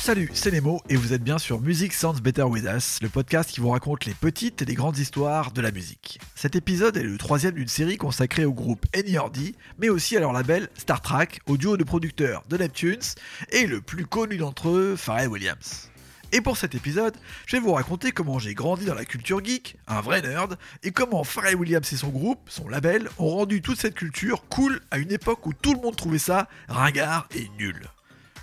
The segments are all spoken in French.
Salut, c'est Nemo et vous êtes bien sur Music Sounds Better With Us, le podcast qui vous raconte les petites et les grandes histoires de la musique. Cet épisode est le troisième d'une série consacrée au groupe NERD, mais aussi à leur label Star Trek, au duo de producteurs de Neptunes et le plus connu d'entre eux, Pharrell Williams. Et pour cet épisode, je vais vous raconter comment j'ai grandi dans la culture geek, un vrai nerd, et comment Pharrell Williams et son groupe, son label, ont rendu toute cette culture cool à une époque où tout le monde trouvait ça ringard et nul.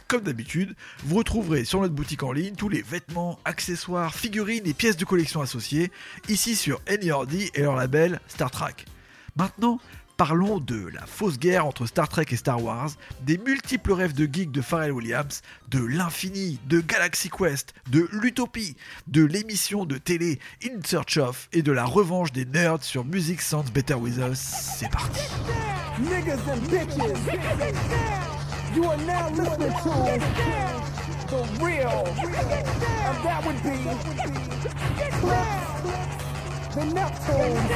Comme d'habitude, vous retrouverez sur notre boutique en ligne tous les vêtements, accessoires, figurines et pièces de collection associées, ici sur NERD et leur label Star Trek. Maintenant, parlons de la fausse guerre entre Star Trek et Star Wars, des multiples rêves de geek de Pharrell Williams, de l'infini, de Galaxy Quest, de l'utopie, de l'émission de télé In Search of et de la revanche des nerds sur Music Sounds Better With Us. C'est parti. You are now listening to the real, and that would be Clips, the Neptunes,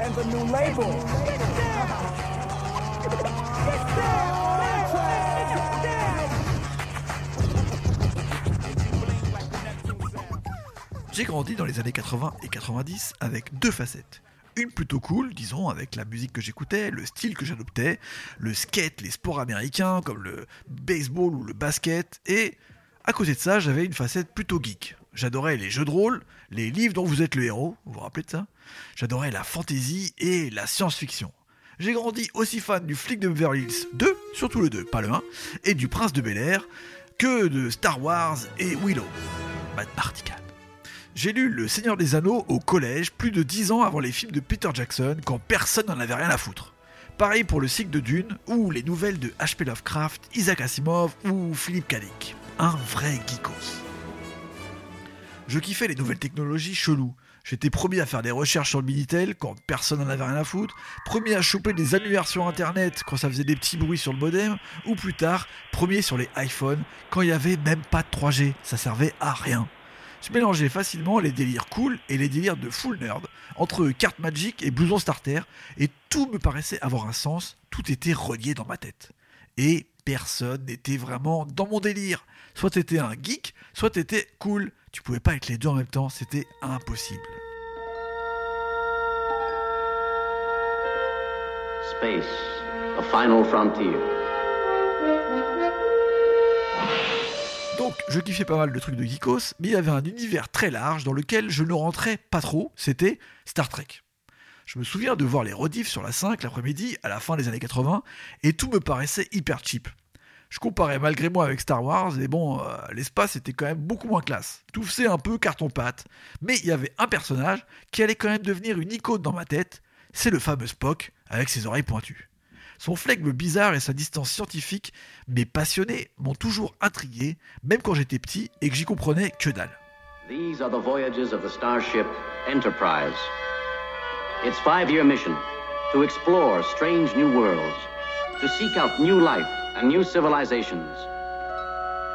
and the new label. J'ai grandi dans les années 80 et 90 avec deux facettes. Une plutôt cool, disons, avec la musique que j'écoutais, le style que j'adoptais, le skate, les sports américains comme le baseball ou le basket, et à côté de ça, j'avais une facette plutôt geek. J'adorais les jeux de rôle, les livres dont vous êtes le héros, vous vous rappelez de ça? J'adorais la fantasy et la science-fiction. J'ai grandi aussi fan du flic de Beverly Hills 2, surtout le 2, pas le 1, et du prince de Bel Air, que de Star Wars et Willow. Matt Martigan. J'ai lu Le Seigneur des Anneaux au collège plus de 10 ans avant les films de Peter Jackson quand personne n'en avait rien à foutre. Pareil pour le cycle de Dune ou les nouvelles de H.P. Lovecraft, Isaac Asimov ou Philippe. Dick. Un vrai geekos. Je kiffais les nouvelles technologies cheloues. J'étais premier à faire des recherches sur le Minitel quand personne n'en avait rien à foutre, premier à choper des annuaires sur internet quand ça faisait des petits bruits sur le modem, ou plus tard, premier sur les iPhones quand il n'y avait même pas de 3G, ça servait à rien. Je mélangeais facilement les délires cool et les délires de full nerd, entre carte magique et blouson starter, et tout me paraissait avoir un sens, tout était relié dans ma tête. Et personne n'était vraiment dans mon délire. Soit t'étais un geek, soit t'étais cool. Tu pouvais pas être les deux en même temps, c'était impossible. Space, a final frontier. Donc, je kiffais pas mal de trucs de geekos, mais il y avait un univers très large dans lequel je ne rentrais pas trop, c'était Star Trek. Je me souviens de voir les rediffs sur la 5 l'après-midi à la fin des années 80, et tout me paraissait hyper cheap. Je comparais malgré moi avec Star Wars, et bon, euh, l'espace était quand même beaucoup moins classe. Tout faisait un peu carton-pâte, mais il y avait un personnage qui allait quand même devenir une icône dans ma tête, c'est le fameux Spock avec ses oreilles pointues. Son flegme bizarre et sa distance scientifique, mais passionné, m'ont toujours intrigué, même quand j'étais petit et que j'y comprenais que dalle. These are the voyages of the starship Enterprise. Its five year mission to explore strange new worlds, to seek out new life and new civilizations,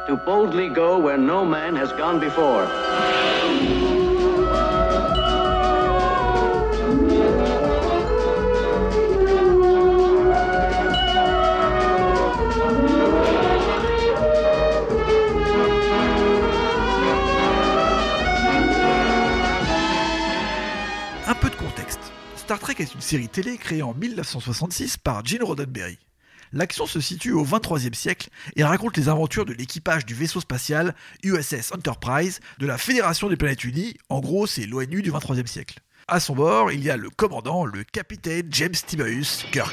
to boldly go where no man has gone before. Une série télé créée en 1966 par Gene Roddenberry. L'action se situe au 23e siècle et raconte les aventures de l'équipage du vaisseau spatial USS Enterprise de la Fédération des Planètes Unies, en gros c'est l'ONU du 23e siècle. À son bord, il y a le commandant, le capitaine James Tiberius Kirk.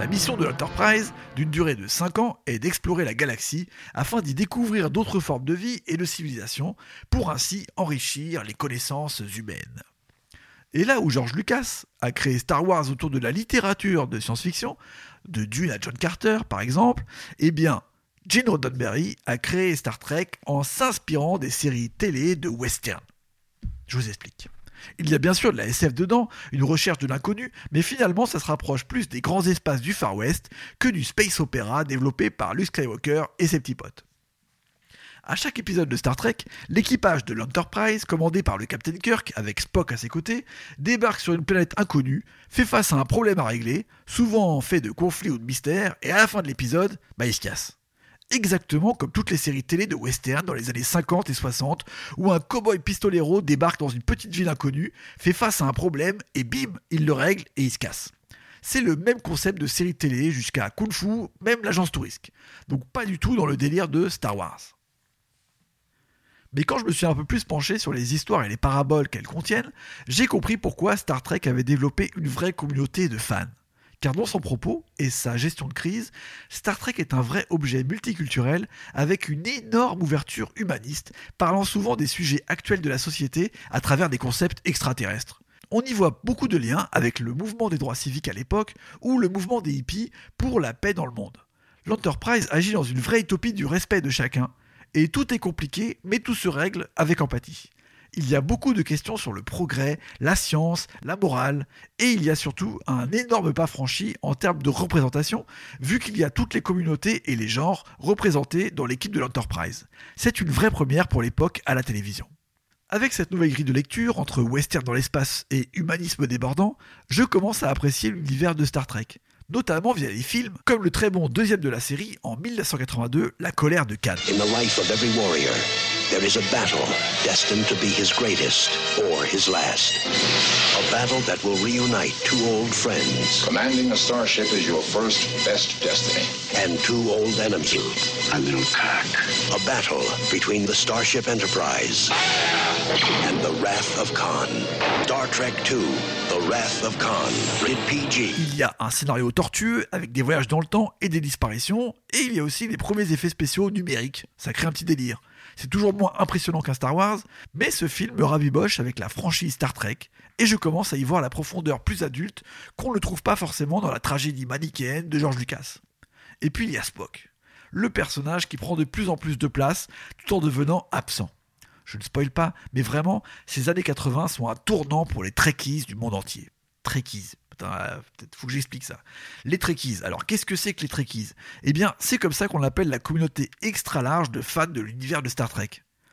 La mission de l'Enterprise, d'une durée de 5 ans, est d'explorer la galaxie afin d'y découvrir d'autres formes de vie et de civilisation, pour ainsi enrichir les connaissances humaines. Et là où George Lucas a créé Star Wars autour de la littérature de science-fiction, de Dune à John Carter par exemple, eh bien, Gene Roddenberry a créé Star Trek en s'inspirant des séries télé de western. Je vous explique. Il y a bien sûr de la SF dedans, une recherche de l'inconnu, mais finalement ça se rapproche plus des grands espaces du Far West que du space opéra développé par Luke Skywalker et ses petits potes. À chaque épisode de Star Trek, l'équipage de l'Enterprise, commandé par le Captain Kirk avec Spock à ses côtés, débarque sur une planète inconnue, fait face à un problème à régler, souvent fait de conflits ou de mystères, et à la fin de l'épisode, il se casse. Exactement comme toutes les séries télé de western dans les années 50 et 60, où un cowboy pistolero débarque dans une petite ville inconnue, fait face à un problème, et bim, il le règle et il se casse. C'est le même concept de série télé jusqu'à Kung Fu, même l'agence touriste. Donc pas du tout dans le délire de Star Wars. Mais quand je me suis un peu plus penché sur les histoires et les paraboles qu'elles contiennent, j'ai compris pourquoi Star Trek avait développé une vraie communauté de fans. Car dans son propos et sa gestion de crise, Star Trek est un vrai objet multiculturel avec une énorme ouverture humaniste, parlant souvent des sujets actuels de la société à travers des concepts extraterrestres. On y voit beaucoup de liens avec le mouvement des droits civiques à l'époque ou le mouvement des hippies pour la paix dans le monde. L'Enterprise agit dans une vraie utopie du respect de chacun, et tout est compliqué, mais tout se règle avec empathie. Il y a beaucoup de questions sur le progrès, la science, la morale, et il y a surtout un énorme pas franchi en termes de représentation, vu qu'il y a toutes les communautés et les genres représentés dans l'équipe de l'Enterprise. C'est une vraie première pour l'époque à la télévision. Avec cette nouvelle grille de lecture entre western dans l'espace et humanisme débordant, je commence à apprécier l'univers de Star Trek, notamment via des films comme le très bon deuxième de la série en 1982, La colère de Khan. In the life of every warrior, there is a battle destined to be his greatest or his last. A battle that will reunite two old friends Commanding a starship is your first best destiny. and two old enemies. A little cock. A battle between the Starship Enterprise the Wrath of Khan. Star Trek The Wrath of Khan. Il y a un scénario tortueux avec des voyages dans le temps et des disparitions, et il y a aussi les premiers effets spéciaux numériques. Ça crée un petit délire. C'est toujours moins impressionnant qu'un Star Wars, mais ce film me raviboche avec la franchise Star Trek, et je commence à y voir la profondeur plus adulte qu'on ne trouve pas forcément dans la tragédie manichéenne de George Lucas. Et puis il y a Spock, le personnage qui prend de plus en plus de place tout en devenant absent. Je ne spoil pas, mais vraiment, ces années 80 sont un tournant pour les Trekkies du monde entier. Trekkies. Putain, euh, faut que j'explique ça. Les Trekkies. Alors, qu'est-ce que c'est que les Trekkies? Eh bien, c'est comme ça qu'on appelle la communauté extra large de fans de l'univers de Star Trek.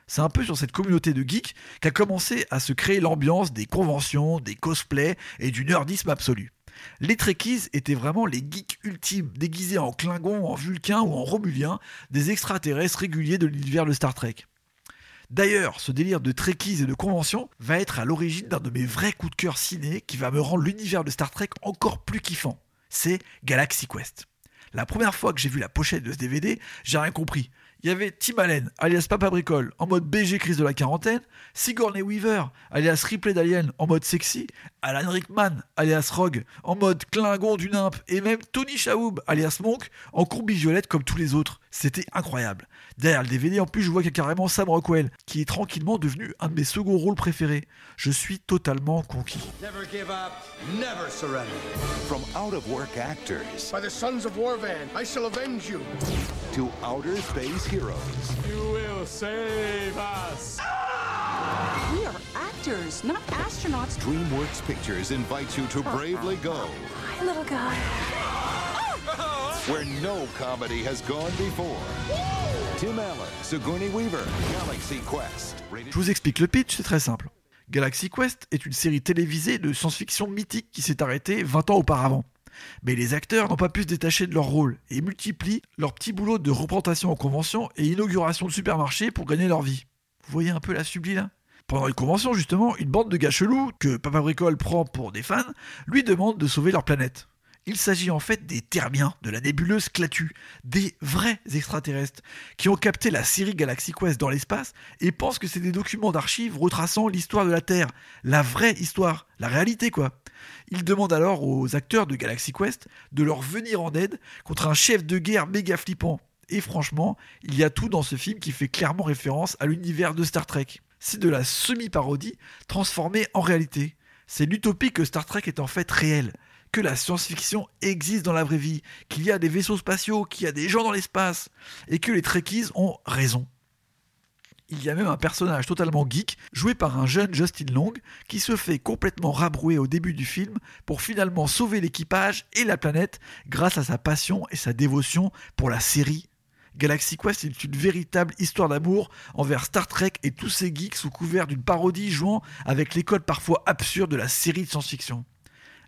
C'est un peu sur cette communauté de geeks qu'a commencé à se créer l'ambiance des conventions, des cosplays et du nerdisme absolu. Les Trekkies étaient vraiment les geeks ultimes, déguisés en Klingons, en Vulcains ou en Romuliens, des extraterrestres réguliers de l'univers de Star Trek. D'ailleurs, ce délire de trekkies et de conventions va être à l'origine d'un de mes vrais coups de cœur ciné qui va me rendre l'univers de Star Trek encore plus kiffant. C'est Galaxy Quest. La première fois que j'ai vu la pochette de ce DVD, j'ai rien compris. Il y avait Tim Allen, alias Papa Bricole, en mode BG crise de la quarantaine, Sigourney Weaver, alias Ripley d'Alien, en mode sexy, Alan Rickman, alias Rogue, en mode Klingon du nymphe, et même Tony Schaub, alias Monk, en combi violette comme tous les autres. C'était incroyable. Derrière le DVD, en plus, je vois qu'il y a carrément Sam Rockwell, qui est tranquillement devenu un de mes seconds rôles préférés. Je suis totalement conquis. Never give up, never surrender. From out of work actors By the sons of Warvan, I shall avenge you. to outer space heroes, You will save us. We are actors, not astronauts. DreamWorks Pictures invites you to bravely go Hi, little guy. Galaxy Quest. Je vous explique le pitch, c'est très simple. Galaxy Quest est une série télévisée de science-fiction mythique qui s'est arrêtée 20 ans auparavant. Mais les acteurs n'ont pas pu se détacher de leur rôle et multiplient leur petit boulot de représentation en convention et inauguration de supermarchés pour gagner leur vie. Vous voyez un peu la sublie là Pendant une convention, justement, une bande de gars que Papa Bricole prend pour des fans, lui demande de sauver leur planète. Il s'agit en fait des Termiens de la nébuleuse Clatu, des vrais extraterrestres, qui ont capté la série Galaxy Quest dans l'espace et pensent que c'est des documents d'archives retraçant l'histoire de la Terre, la vraie histoire, la réalité quoi. Ils demandent alors aux acteurs de Galaxy Quest de leur venir en aide contre un chef de guerre méga flippant. Et franchement, il y a tout dans ce film qui fait clairement référence à l'univers de Star Trek. C'est de la semi-parodie transformée en réalité. C'est l'utopie que Star Trek est en fait réelle, que la science-fiction existe dans la vraie vie, qu'il y a des vaisseaux spatiaux, qu'il y a des gens dans l'espace, et que les Trekkies ont raison. Il y a même un personnage totalement geek, joué par un jeune Justin Long, qui se fait complètement rabrouer au début du film pour finalement sauver l'équipage et la planète grâce à sa passion et sa dévotion pour la série Galaxy Quest est une véritable histoire d'amour envers Star Trek et tous ses geeks sous couvert d'une parodie jouant avec les codes parfois absurdes de la série de science-fiction.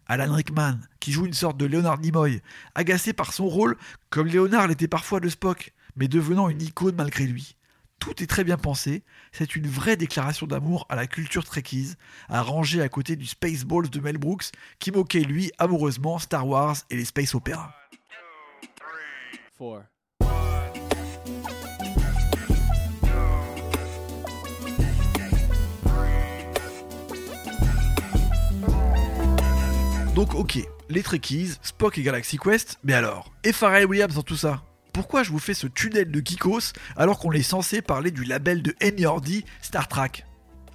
Alan Rickman, qui joue une sorte de Leonard Nimoy, agacé par son rôle comme Léonard l'était parfois de Spock, mais devenant une icône malgré lui. Tout est très bien pensé, c'est une vraie déclaration d'amour à la culture trekkies, à ranger à côté du Spaceballs de Mel Brooks, qui moquait lui amoureusement Star Wars et les space opéras. Four. Donc ok, les Trekkies, Spock et Galaxy Quest, mais alors, et Pharrell Williams dans tout ça? Pourquoi je vous fais ce tunnel de Kikos alors qu'on est censé parler du label de NERD Star Trek?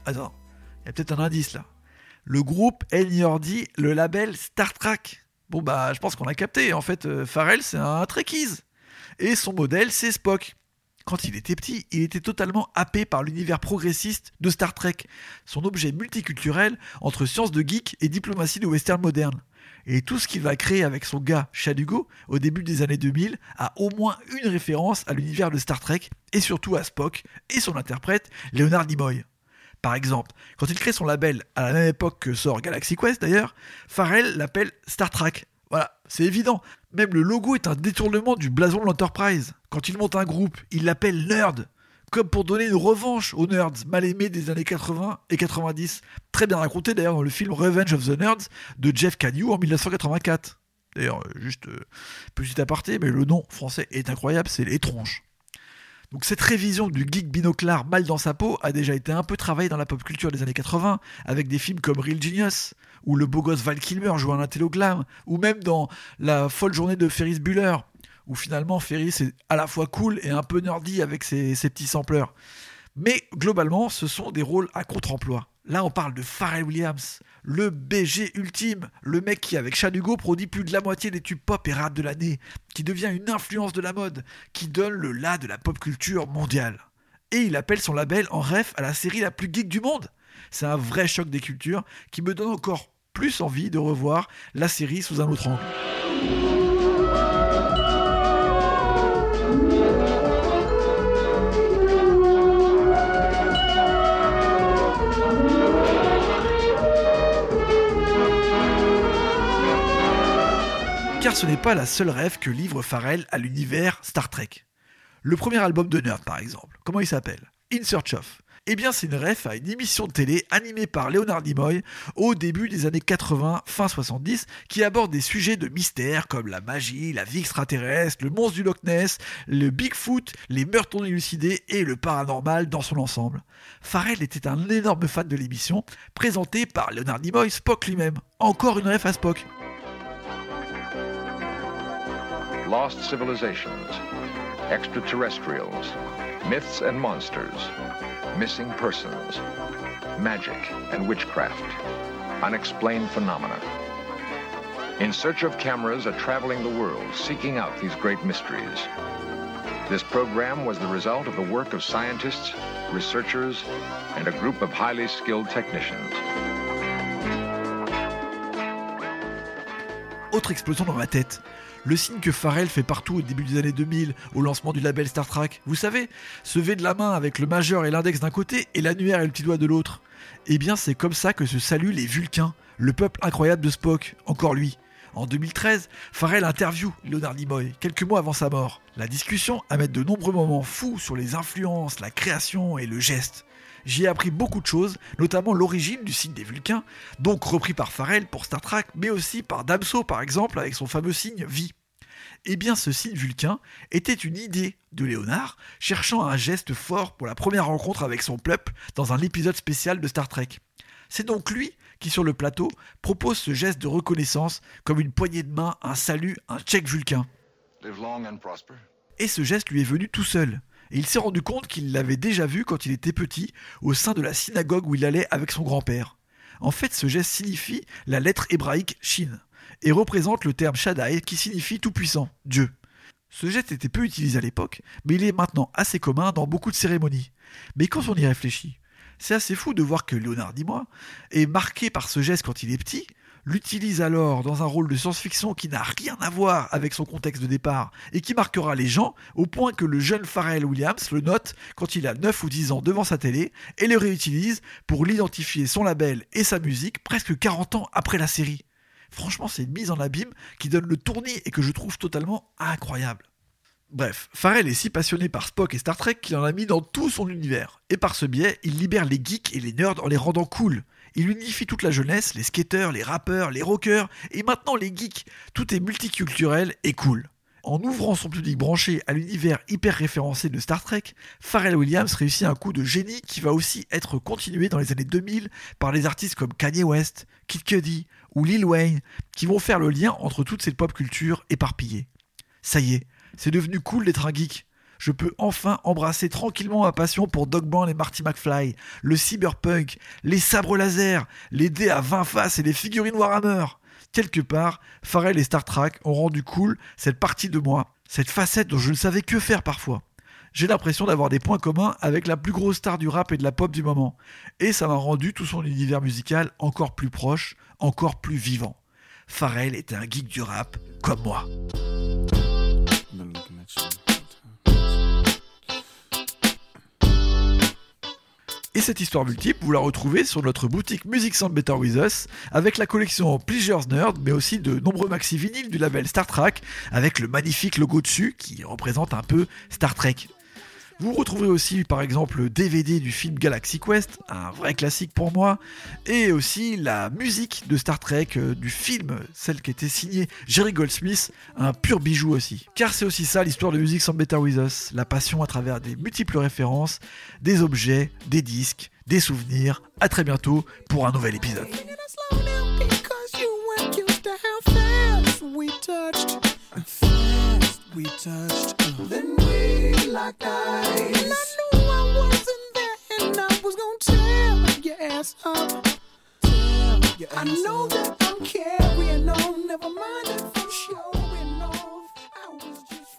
Attends, il y a peut-être un indice là. Le groupe NERD, le label Star Trek. Bon bah je pense qu'on a capté, en fait euh, Pharrell c'est un Trekkies. Et son modèle c'est Spock. Quand il était petit, il était totalement happé par l'univers progressiste de Star Trek, son objet multiculturel entre sciences de geek et diplomatie de western moderne. Et tout ce qu'il va créer avec son gars Shad Hugo au début des années 2000 a au moins une référence à l'univers de Star Trek et surtout à Spock et son interprète Leonard Nimoy. Par exemple, quand il crée son label à la même époque que sort Galaxy Quest d'ailleurs, Farrell l'appelle Star Trek. C'est évident. Même le logo est un détournement du blason de l'Enterprise. Quand il monte un groupe, il l'appelle Nerd, comme pour donner une revanche aux nerds mal aimés des années 80 et 90. Très bien raconté d'ailleurs dans le film Revenge of the Nerds de Jeff Cagney en 1984. D'ailleurs, euh, juste euh, petit aparté, mais le nom français est incroyable, c'est Les Tronches. Donc cette révision du geek binoclard mal dans sa peau a déjà été un peu travaillée dans la pop culture des années 80, avec des films comme Real Genius, où le beau gosse Val Kilmer joue un intello-glam, ou même dans La folle journée de Ferris Bueller, où finalement Ferris est à la fois cool et un peu nerdy avec ses, ses petits sampleurs. Mais globalement, ce sont des rôles à contre-emploi. Là, on parle de Pharrell Williams, le BG ultime, le mec qui, avec Chad Hugo, produit plus de la moitié des tubes pop et rap de l'année, qui devient une influence de la mode, qui donne le la de la pop culture mondiale. Et il appelle son label en ref à la série la plus geek du monde. C'est un vrai choc des cultures qui me donne encore plus envie de revoir la série sous un autre angle. Ce n'est pas la seule rêve que livre Farrell à l'univers Star Trek. Le premier album de Nerd, par exemple, comment il s'appelle? In Search of. Eh bien, c'est une ref à une émission de télé animée par Leonard Nimoy au début des années 80, fin 70, qui aborde des sujets de mystère comme la magie, la vie extraterrestre, le monstre du Loch Ness, le Bigfoot, les meurtres non élucidés et le paranormal dans son ensemble. Farrell était un énorme fan de l'émission, présentée par Leonard Nimoy, Spock lui-même. Encore une ref à Spock. Lost civilizations, extraterrestrials, myths and monsters, missing persons, magic and witchcraft, unexplained phenomena. In search of cameras are traveling the world, seeking out these great mysteries. This program was the result of the work of scientists, researchers, and a group of highly skilled technicians. Autre explosion dans ma tête. Le signe que Farrell fait partout au début des années 2000, au lancement du label Star Trek. Vous savez, se V de la main avec le majeur et l'index d'un côté et l'annuaire et le petit doigt de l'autre. Eh bien, c'est comme ça que se saluent les Vulcains, le peuple incroyable de Spock, encore lui. En 2013, Farrell interview Leonard Nimoy, quelques mois avant sa mort. La discussion amène de nombreux moments fous sur les influences, la création et le geste. J'y ai appris beaucoup de choses, notamment l'origine du signe des Vulcains, donc repris par Farrell pour Star Trek, mais aussi par Damso par exemple avec son fameux signe vie. Eh bien, ce signe vulcain était une idée de Léonard, cherchant un geste fort pour la première rencontre avec son peuple dans un épisode spécial de Star Trek. C'est donc lui qui, sur le plateau, propose ce geste de reconnaissance comme une poignée de main, un salut, un check vulcain. Et ce geste lui est venu tout seul. Et il s'est rendu compte qu'il l'avait déjà vu quand il était petit, au sein de la synagogue où il allait avec son grand-père. En fait, ce geste signifie la lettre hébraïque Shin, et représente le terme Shaddai qui signifie tout-puissant, Dieu. Ce geste était peu utilisé à l'époque, mais il est maintenant assez commun dans beaucoup de cérémonies. Mais quand on y réfléchit, c'est assez fou de voir que Léonard Nimoy est marqué par ce geste quand il est petit, l'utilise alors dans un rôle de science-fiction qui n'a rien à voir avec son contexte de départ et qui marquera les gens au point que le jeune Pharrell Williams le note quand il a 9 ou 10 ans devant sa télé et le réutilise pour l'identifier son label et sa musique presque 40 ans après la série. Franchement, c'est une mise en abîme qui donne le tournis et que je trouve totalement incroyable. Bref, Farrell est si passionné par Spock et Star Trek qu'il en a mis dans tout son univers. Et par ce biais, il libère les geeks et les nerds en les rendant cool. Il unifie toute la jeunesse, les skateurs, les rappeurs, les rockers, et maintenant les geeks. Tout est multiculturel et cool. En ouvrant son public branché à l'univers hyper référencé de Star Trek, Pharrell Williams réussit un coup de génie qui va aussi être continué dans les années 2000 par les artistes comme Kanye West, Kid Cudi ou Lil Wayne, qui vont faire le lien entre toutes ces pop cultures éparpillées. Ça y est, c'est devenu cool d'être un geek. Je peux enfin embrasser tranquillement ma passion pour Dog Brown et Marty McFly, le cyberpunk, les sabres laser, les dés à 20 faces et les figurines Warhammer. Quelque part, Pharrell et Star Trek ont rendu cool cette partie de moi, cette facette dont je ne savais que faire parfois. J'ai l'impression d'avoir des points communs avec la plus grosse star du rap et de la pop du moment. Et ça m'a rendu tout son univers musical encore plus proche, encore plus vivant. Pharrell était un geek du rap comme moi. Et cette histoire multiple, vous la retrouvez sur notre boutique Music Sound Better With Us, avec la collection Pleasures Nerd, mais aussi de nombreux maxi vinyles du label Star Trek, avec le magnifique logo dessus qui représente un peu Star Trek. Vous retrouverez aussi par exemple le DVD du film Galaxy Quest, un vrai classique pour moi, et aussi la musique de Star Trek euh, du film, celle qui était signée Jerry Goldsmith, un pur bijou aussi. Car c'est aussi ça l'histoire de Music Some Better With Us, la passion à travers des multiples références, des objets, des disques, des souvenirs. À très bientôt pour un nouvel épisode. we touched. Uh. Then we locked eyes. And I knew I wasn't there, and I was gonna tear your ass up. Your ass I know up. that I'm carrying on. Never mind if I'm showing off. I was just.